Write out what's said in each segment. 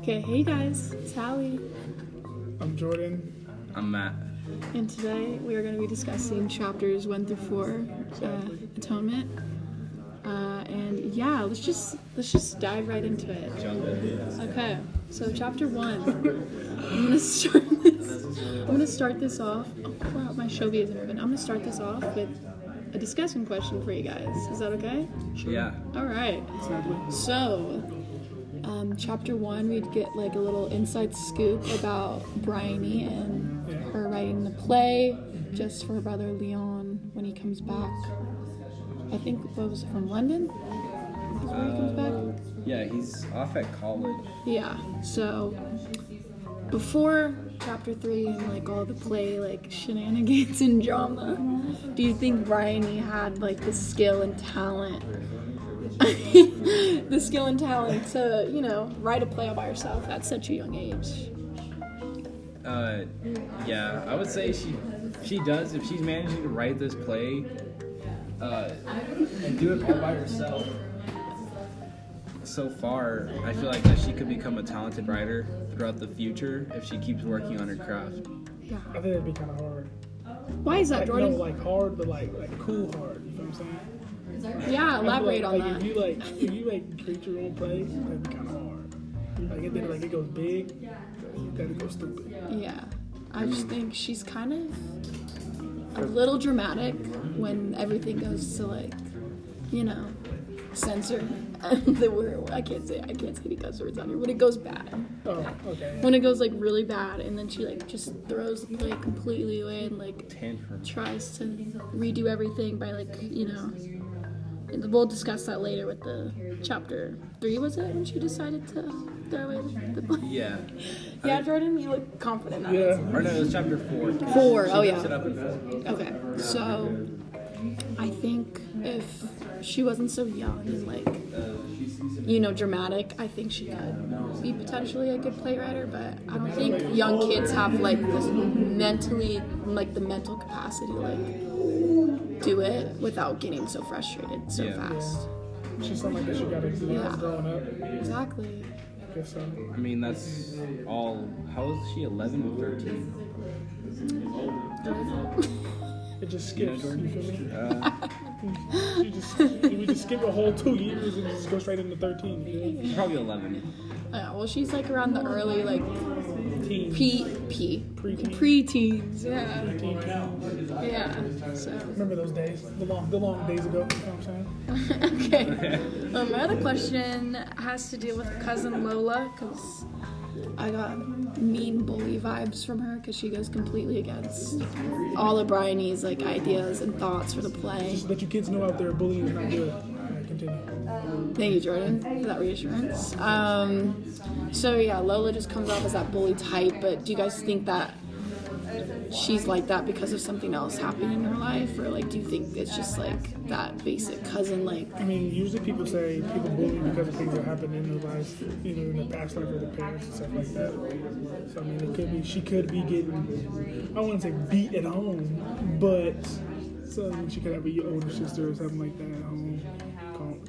Okay, hey guys, it's Hallie, I'm Jordan. I'm Matt. and today we are going to be discussing chapters 1 through 4, uh, Atonement. Uh, and yeah, let's just let's just dive right into it. Okay, so chapter 1. I'm going to start this. I'm going to start this off. Oh crap, my Shovie isn't open. I'm going to start this off with a discussion question for you guys. Is that okay? Yeah. All right. Sadly. So, um, chapter one, we'd get like a little inside scoop about Briony and her writing the play just for her brother Leon when he comes back. I think what was it from London? Is where he comes back. Yeah, he's off at college. Yeah. So before chapter three and like all the play like shenanigans and drama, do you think Briony had like the skill and talent? the skill and talent to, you know, write a play all by herself at such a young age. Uh, yeah, I would say she she does if she's managing to write this play, uh, and do it all by herself. So far, I feel like that she could become a talented writer throughout the future if she keeps working on her craft. Yeah. I think that'd be kind of hard. Why is that, Like, Jordan? no, like hard, but like like cool hard. You know what I'm saying? Yeah, elaborate like, on like, that. If you like, if you like create your own play, that'd be kind of hard. Like, and then like it goes big, you gotta go stupid. Yeah. I just mm. think she's kind of a little dramatic when everything goes to like, you know, censor the word. I can't say I can't say any cuss words on here. When it goes bad, Oh, okay. when it goes like really bad, and then she like just throws the play completely away and like Tantrum. tries to redo everything by like you know. We'll discuss that later with the chapter three. Was it when she decided to throw away the, play? Yeah. Yeah, Jordan, you look confident. on Yeah. it. Or no, it was chapter four. Four. She Oh yeah. Okay, so I think if she wasn't so young and like, you know, dramatic, I think she could be potentially a good playwriter. But I don't think young kids have like this mentally, like the mental capacity to like do it without getting so frustrated so Yeah. fast. She's something that. She got to learn Yeah. growing up. Exactly. I guess so. I mean, that's all. How old is she? 11 or 13? It just skips. You feel me? Uh, You just we just skip a whole two years and just go straight into thirteen. Probably 11. Yeah, well, she's like around the early like Teen. P P Pre-teen. pre-teens. Yeah. Yeah. So. Remember those days? The long, the long days ago. You know what I'm saying? okay. Um, my other question has to do with cousin Lola because I got mean bully vibes from her because she goes completely against all of Briony's like ideas and thoughts for the play. Just let you kids know out there, bullying is not good. Alright, continue. Thank you, Jordan, for that reassurance. Um, so yeah, Lola just comes off as that bully type, but do you guys think that she's like that because of something else happening in her life, or like do you think it's just like that basic cousin like? I mean, usually people say people bully because of things that happen in their life, either in the past life or their parents and stuff like that. So I mean, it could be she could be getting, I wouldn't say beat at home, but so she could have a older sister or something like that at home,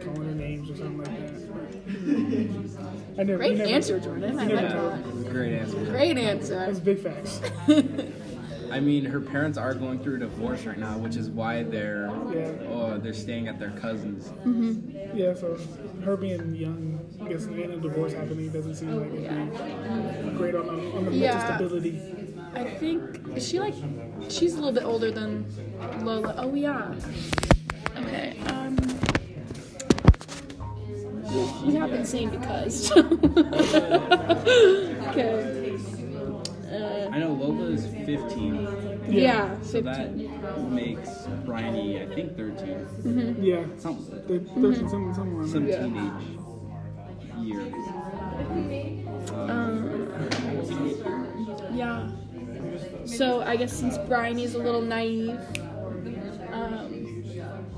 calling her names or something like that. I never, Great we never, answer, Jordan. I we like that. Great answer. Great answer. That's answer. big facts. I mean, her parents are going through a divorce right now, which is why they're Yeah. oh, they're staying at their cousins. Mm-hmm. Yeah, so her being young, I guess, and a divorce happening doesn't seem like it'd be great on, the- on the Yeah. stability. I think is she like she's a little bit older than Lola. Oh yeah. Okay. Been saying because. okay. Uh, I know Lola is 15, yeah. so 15. that makes Briony, I think, 13. Yeah, Some, they're 13, something, somewhere around some there. teenage years. Yeah. So I guess since Briony's a little naive, um,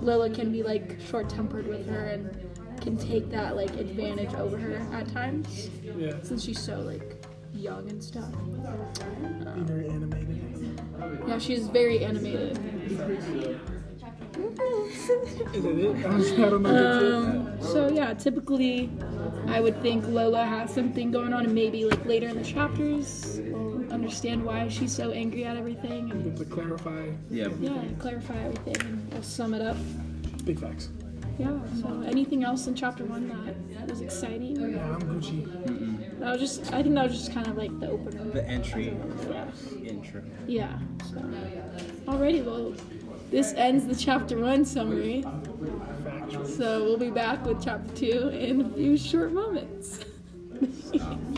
Lila can be like short-tempered with her and can take that like advantage over her at times Yeah, since she's so like young and stuff. be very animated. Yeah, she's very animated. Is it it? I don't, I don't know. if it's Um, so yeah, typically, I would think Lola has something going on, and maybe like later in the chapters, we'll understand why she's so angry at everything, and. To clarify, Yeah. yeah, clarify everything, and we'll sum it up. big facts. Yeah. So anything else in chapter one that was exciting? Yeah, I'm Gucci. That was just, I think that was just kind of like the opener. The entry Yeah. intro. Yeah. So, alrighty, well, this ends the chapter one summary. So we'll be back with chapter two in a few short moments.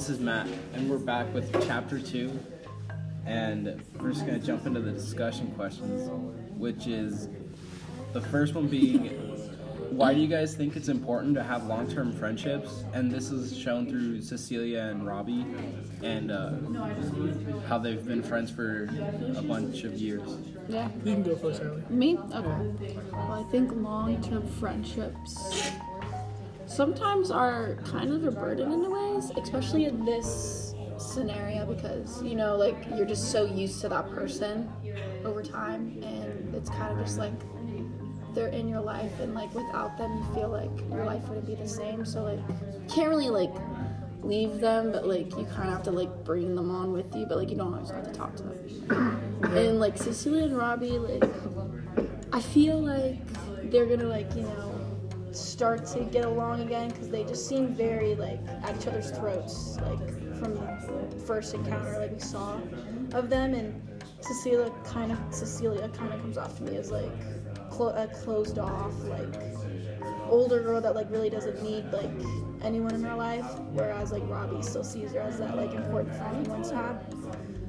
this is Matt, and we're back with chapter two. And we're just gonna jump into the discussion questions, which is the first one being why do you guys think it's important to have long term friendships? And this is shown through Cecilia and Robbie, and uh, how they've been friends for a bunch of years. Yeah. You can go first, Allie. Me? Okay. Well, I think long term friendships sometimes are kind of a burden in a ways, especially in this scenario because, you know, like you're just so used to that person over time and it's kind of just like they're in your life and like without them you feel like your life wouldn't be the same. So like you can't really like leave them but like you kind of have to like bring them on with you but like you don't always have to talk to them and like cecilia and robbie like I feel like they're gonna like you know start to get along again because they just seem very like at each other's throats like from the first encounter like we saw of them. And Cecilia kind of Cecilia kind of comes off to me as like clo- a closed off like older girl that like really doesn't need like anyone in her life whereas like Robbie still sees her as that like important friend he once had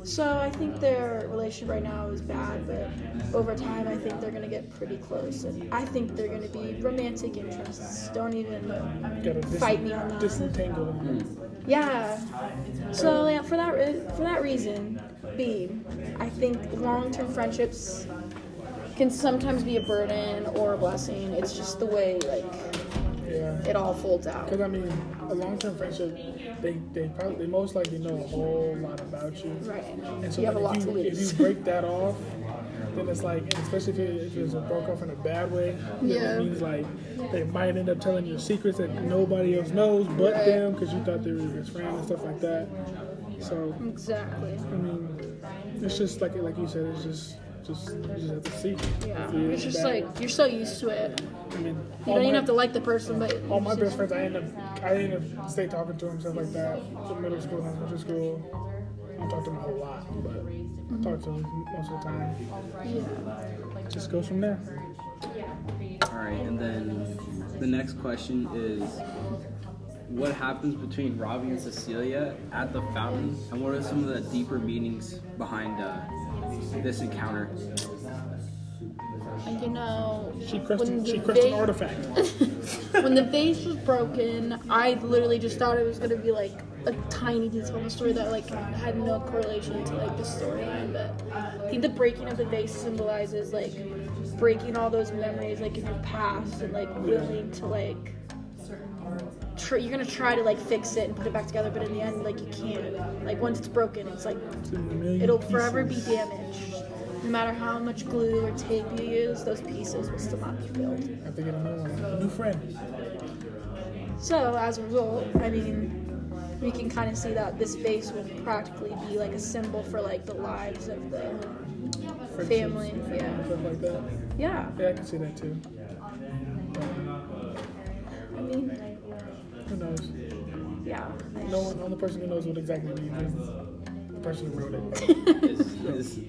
so I think their relationship right now is bad, but over time I think they're gonna get pretty close, and I think they're gonna be romantic interests. Don't even dis- fight me on that. disentangle them. Yeah. So yeah, for that re- for that reason, B, I think long-term friendships can sometimes be a burden or a blessing. It's just the way like. It all folds out. Because I mean, a long-term friendship, they they probably they most likely know a whole lot about you. Right. And so you have a lot if to lose. if you break that off, then it's like, and especially if it, if it's broke off in a bad way, Yeah. it means like they might end up telling you secrets that nobody else knows but Right. them because you thought they were your best friend and stuff like that. So Exactly. I mean, it's just like like you said, it's just just you just have to see. Yeah. If It's just bad. like you're so used to it. I mean, You don't even have to like the person, but all my best friends, I end up, I end up stay talking to them, stuff like that. From middle school, elementary school, I don't talk to them a whole lot, but I talk to them most of the time. Yeah. Just goes from there. Alright, and then the next question is what happens between Robbie and Cecilia at the fountain, and what are some of the deeper meanings behind uh, this encounter? And you know, She crushed, she the crushed an artifact. when the vase was broken, I literally just thought it was gonna be like a tiny detail in the story that like had no correlation to like the storyline. But I think the breaking of the vase symbolizes like breaking all those memories like in your past and like willing to like tr- you're gonna try to like fix it and put it back together, but in the end like you can't. Like once it's broken, it's like It's in a million it'll forever be damaged. No matter how much glue or tape you use, those pieces will still not be filled. I have to get a new one, a new friend. So as a result, I mean, we can kind of see that this vase will practically be like a symbol for like the lives of the family. Yeah, like that. yeah. Yeah, I can see that too. Knows? yeah. No one, the only person who knows what exactly means is the person who wrote it. Is, is,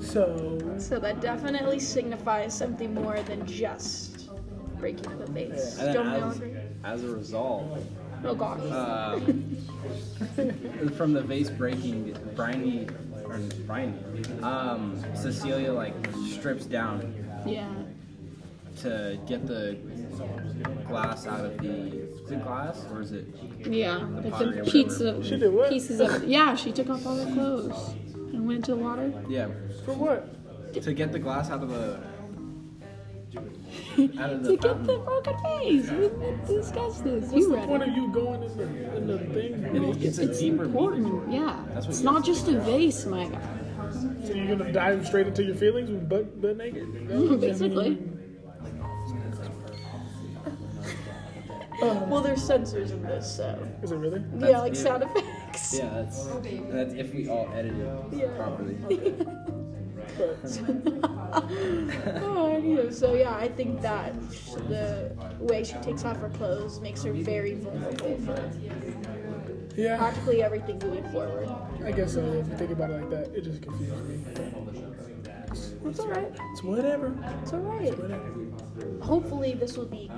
So, So that definitely signifies something more than just breaking of a vase. and Don't then we all as, agree? as a result, Oh gosh. um, from the vase breaking, Briony, or Briony, um, Cecilia like strips down yeah. To get the glass out of the. Is it glass or is it? Yeah. Like pottery or the pizza She did what? pieces of yeah. She took off all her clothes and went into the water. Yeah, for what? to get the glass out of the out of the to get the broken face. We we discussed this. What's you the read point it. of you going in the, in the thing? It's a deeper important. meaning. Yeah. That's what it's not just a vase, my guy. So you're gonna dive straight into your feelings with butt, butt naked? Basically. Well, there's sensors in this, so Is it really? yeah, like yeah. sound effects. Yeah, that's that's if we all edited Yeah. properly. oh, anyway, so yeah, I think that the way she takes off her clothes makes her very vulnerable for Yeah, practically everything moving forward. I guess so. If you think about it like that, it just confuses me. It's alright. It's whatever. It's alright. Hopefully, this will be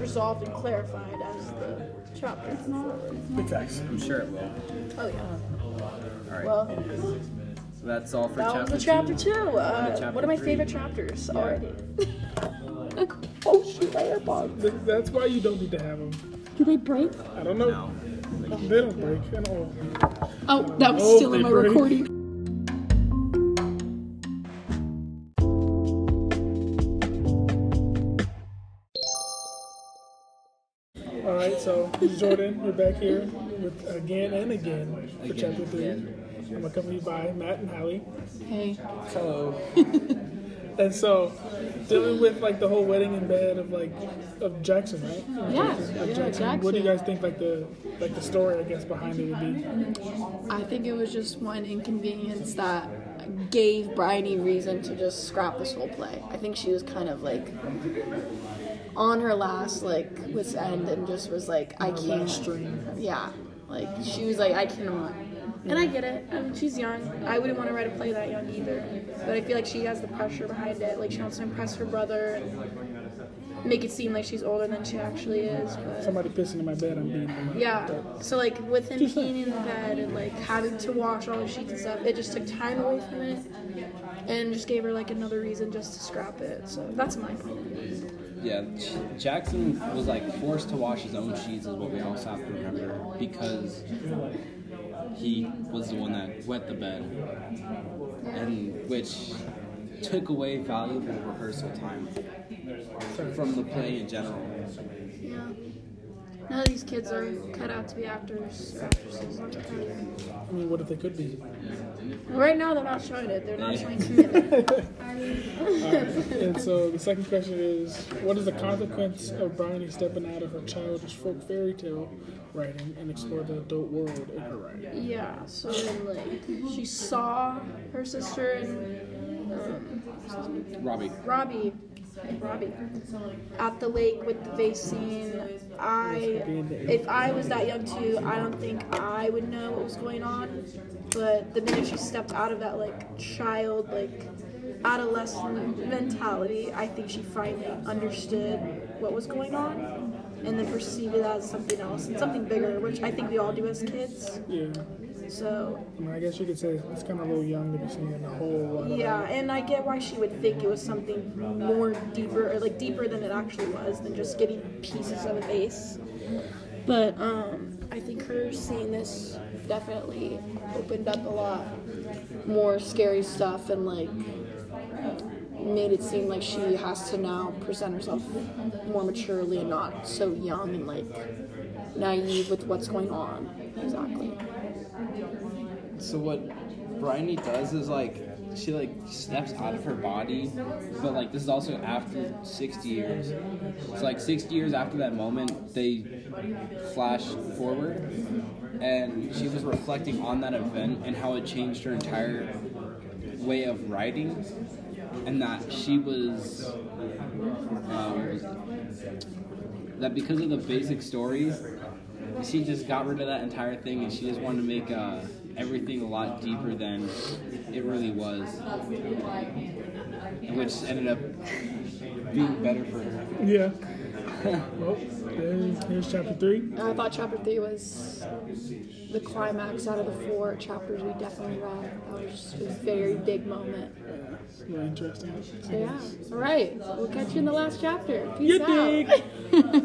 resolved and clarified as the chapter moves forward. Big facts. I'm sure it will. Oh yeah. All right. Well, so that's all for that chapter was the chapter two. two. On to Uh, chapter one of my three. favorite chapters already. oh shoot, my AirPods. Th- That's why you don't need to have them. Do they break? I don't know. No. They don't break at all. Oh, that was Oh, still in they my break. recording. Is Jordan. We're back here with again and again for Again, chapter three. again. I'm accompanied by Matt and Hallie. Hey. Hello. And so, dealing with like the whole wedding in bed of like of Jackson, right? Of Yeah, Jackson, yeah, Jackson. What do you guys think like the like the story I guess behind it would be? I think it was just one inconvenience that gave Briony reason to just scrap this whole play. I think she was kind of like on her last like wits end and just was like, I can't. Yeah, like she was like, I cannot. And I get it. I mean, she's young. I wouldn't want to write a play that young either. But I feel like she has the pressure behind it. Like she wants to impress her brother and make it seem like she's older than she actually is. But Somebody pissing in my bed, I'm beating them up. yeah. So like with him peeing in the bed and like having to wash all the sheets and stuff, it just took time away from it, and just gave her like another reason just to scrap it. So that's my point. Yeah, Jackson was like forced to wash his own sheets, is what we also have to remember, because he was the one that wet the bed, and which took away valuable rehearsal time from the play in general. Yeah. None of these kids are cut out to be actors or actresses. let me tell you. I mean, what if they could be? Right now, they're not showing it. They're not showing commitment. And so the second question is, what is the consequence of Briony stepping out of her childish folk fairy tale writing and explore the adult world in her writing? yeah. So then, like, she saw her sister and um, what's his name? Robbie, Robbie, Robbie, at the lake with the scene. I, if I was that young too, I don't think I would know what was going on. But the minute she stepped out of that like child, like adolescent mentality, I think she finally understood what was going on, and then perceived it as something else and something bigger, which I think we all do as kids. Yeah, So I, mean, I guess you could say it's kind of a little young to be seeing a whole lot Yeah, and I get why she would think it was something more deeper, or like deeper than it actually was, than just getting pieces of a vase. But um, I think her seeing this definitely opened up a lot more scary stuff and like made it seem like she has to now present herself more maturely and not so young and like naive with what's going on. Exactly. So what Briony does is like she like steps out of her body, but like this is also after 60 years. It's like 60 years after that moment, they flash forward, and she was reflecting on that event and how it changed her entire way of writing, and that she was. Um, that because of the basic stories, she just got rid of that entire thing and she just wanted to make uh, everything a lot deeper than it really was, and which ended up being better for her. Yeah. well, there's, here's chapter three. And I thought chapter three was the climax out of the four chapters we definitely read. That was just a very big moment. Yeah, it's interesting. So yeah. All right. We'll catch you in the last chapter. Peace You out.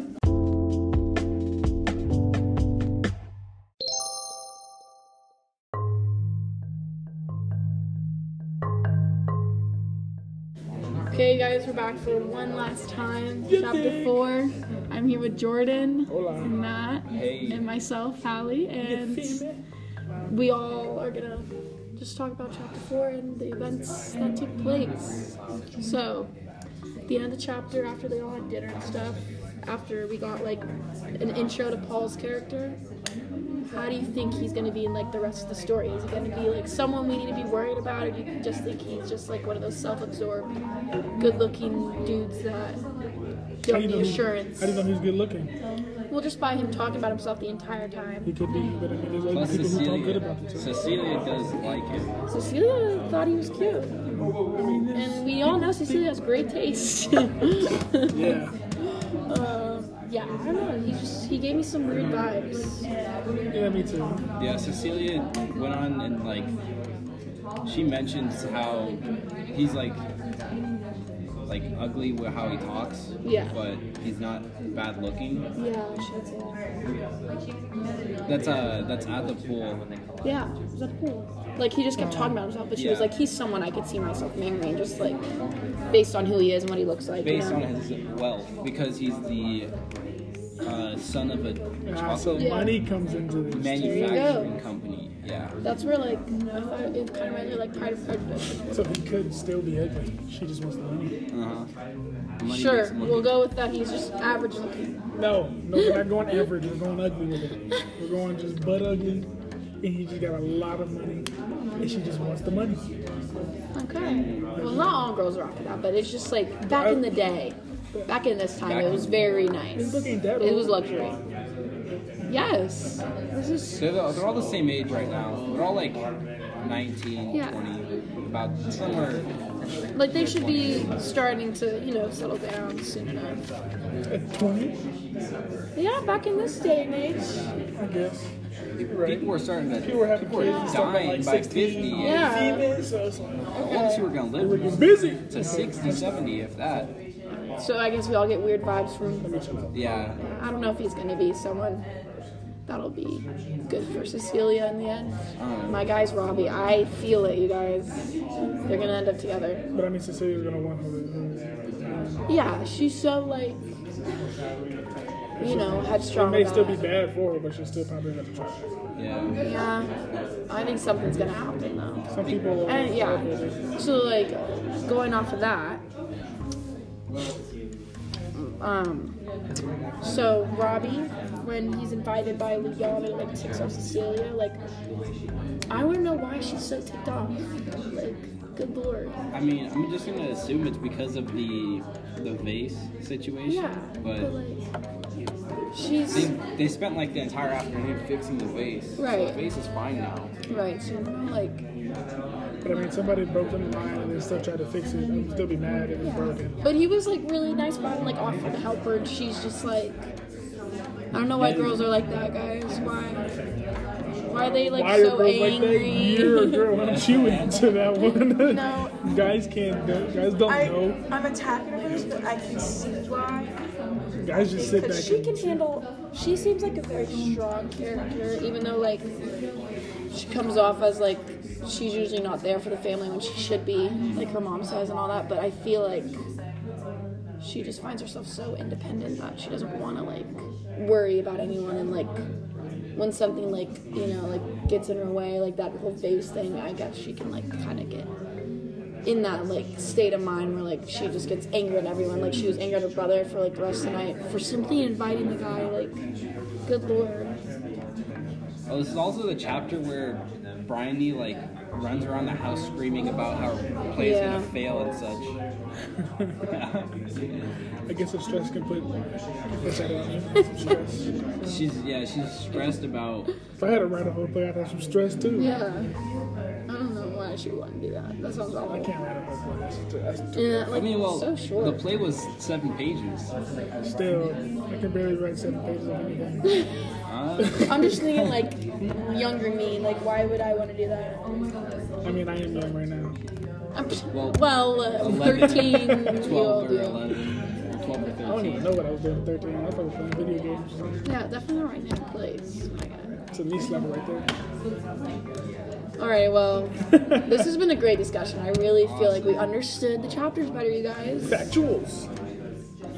Okay, guys, we're back for one last time. Chapter four. I'm here with Jordan, and Matt, and myself, Hallie, and we all are gonna just talk about chapter four and the events that took place. So, at the end of the chapter, after they all had dinner and stuff, after we got like an intro to Paul's character, how do you think he's gonna be in like the rest of the story? Is he gonna be like someone we need to be worried about, or do you just think he's just like one of those self-absorbed, good-looking dudes that don't do you know need he- assurance? How do you know he's good looking? Well, just by him talking about himself the entire time. He could be, but I mean, there's other Plus people who talk good about themselves. Cecilia does like him. Cecilia thought he was cute, oh, I mean, and we all know Cecilia has great taste. yeah. yeah, I don't know. He just he gave me some weird vibes. Yeah, me too. Yeah, Cecilia went on and like she mentions how he's like like ugly with how he talks. Yeah. But he's not bad looking. Yeah, I should say. That's uh that's at the pool. Yeah, is that cool? Like he just kept talking about himself, but she was like, he's someone I could see myself marrying, just like based on who he is and what he looks like. you Based know? on his wealth, because he's the uh, son of a so chocolate Yeah. money comes into this. manufacturing company. Yeah. That's where like I thought it kind of reminded me like Pride of Prejudice. So he could still be ugly. She just wants the money. Uh-huh. Money Sure, money. we'll go with that. He's just average looking. No, no, we're not going average. We're going ugly with it. We're going just butt ugly, and he just got a lot of money, and she just wants the money. Okay. Well, not all girls are after that, but it's just like back in the day, back in this time, it was very nice. His look ain't that It was luxury. Yes. This is They're, the- they're all the same age right now. They're all like 19, Yeah. 20, about somewhere. like they should be starting to you know settle down soon enough. At 20, Yeah, back in this day and age. I guess. People, people were starting to. People were having people kids were and stuff at dying like by 16, 50. Yeah. females, so it's like, The oldest who were gonna they were live busy. to 60, 70, if that. So I guess we all get weird vibes from. him. Yeah. I don't know if he's gonna be someone that'll be good for Cecilia in the end. Um, My guy's Robbie. I feel it, you guys. They're gonna end up together. But I mean, Cecilia's gonna want her. Yeah, she's so like, you know, It headstrong. may about still be bad for her, but she'll still probably have to try. Yeah. Yeah, I think something's gonna happen though. Some people. And yeah, so like going off of that, um, so Robbie, when he's invited by Liana, like ticks off Cecilia, like I want to know why she's so ticked off. Like, good lord. I mean, I'm just gonna assume it's because of the the vase situation. Yeah, but But like she's they, they spent like the entire afternoon fixing the vase. So Right. the vase is fine now. right. So like But I mean, somebody broke in line and they still tried to fix it. I would still be mad if it's broken. But he was like really nice about it, like offered to help her, and she's just like, I don't know why girls are like that, guys. Why? Why are they like Why are so girls like that? angry? You're a girl. Why don't you answer that one? No. Guys can't. do- Guys don't I, know. I'm attacking her but I can see why. Guys just sit back. She and can handle. She seems like a very strong character, even though like she comes off as like she's usually not there for the family when she should be, like her mom says and all that. But I feel like she just finds herself so independent that she doesn't want to like worry about anyone and like when something like you know like gets in her way, like that whole vase thing. I guess she can like kind of get in that like state of mind where like she just gets angry at everyone. Like she was angry at her brother for like the rest of the night for simply inviting the guy. Like, good lord. Oh, this is also the chapter where Briony like runs around the house screaming about how her play is Yeah. gonna fail and such. I guess the stress can put puts that on you. She's yeah, she's stressed about If I had to write a whole play, I'd have some stress too. Yeah. I why she wouldn't do that. That sounds I awful. can't write a whole play. That's too, that's too Yeah, I mean well so short. the play was seven pages. Still, I can barely write seven pages of anything. Uh, I'm just thinking like younger me. Like, why would I want to do that? I mean, I am young right now. I'm, Well, well, uh, 11, 13 12 or you. 11, 12 or 13. I don't even know what I was doing at 13. I thought I was playing video games. Yeah, definitely not right now. Place. My God. It's a niche level right there. All right, well, this has been a great discussion. I really feel like we understood the chapters better, you guys. Factuals.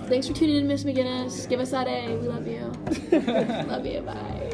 Thanks for tuning in, Miss McGinnis. Give us that A. We love you. love you. Bye.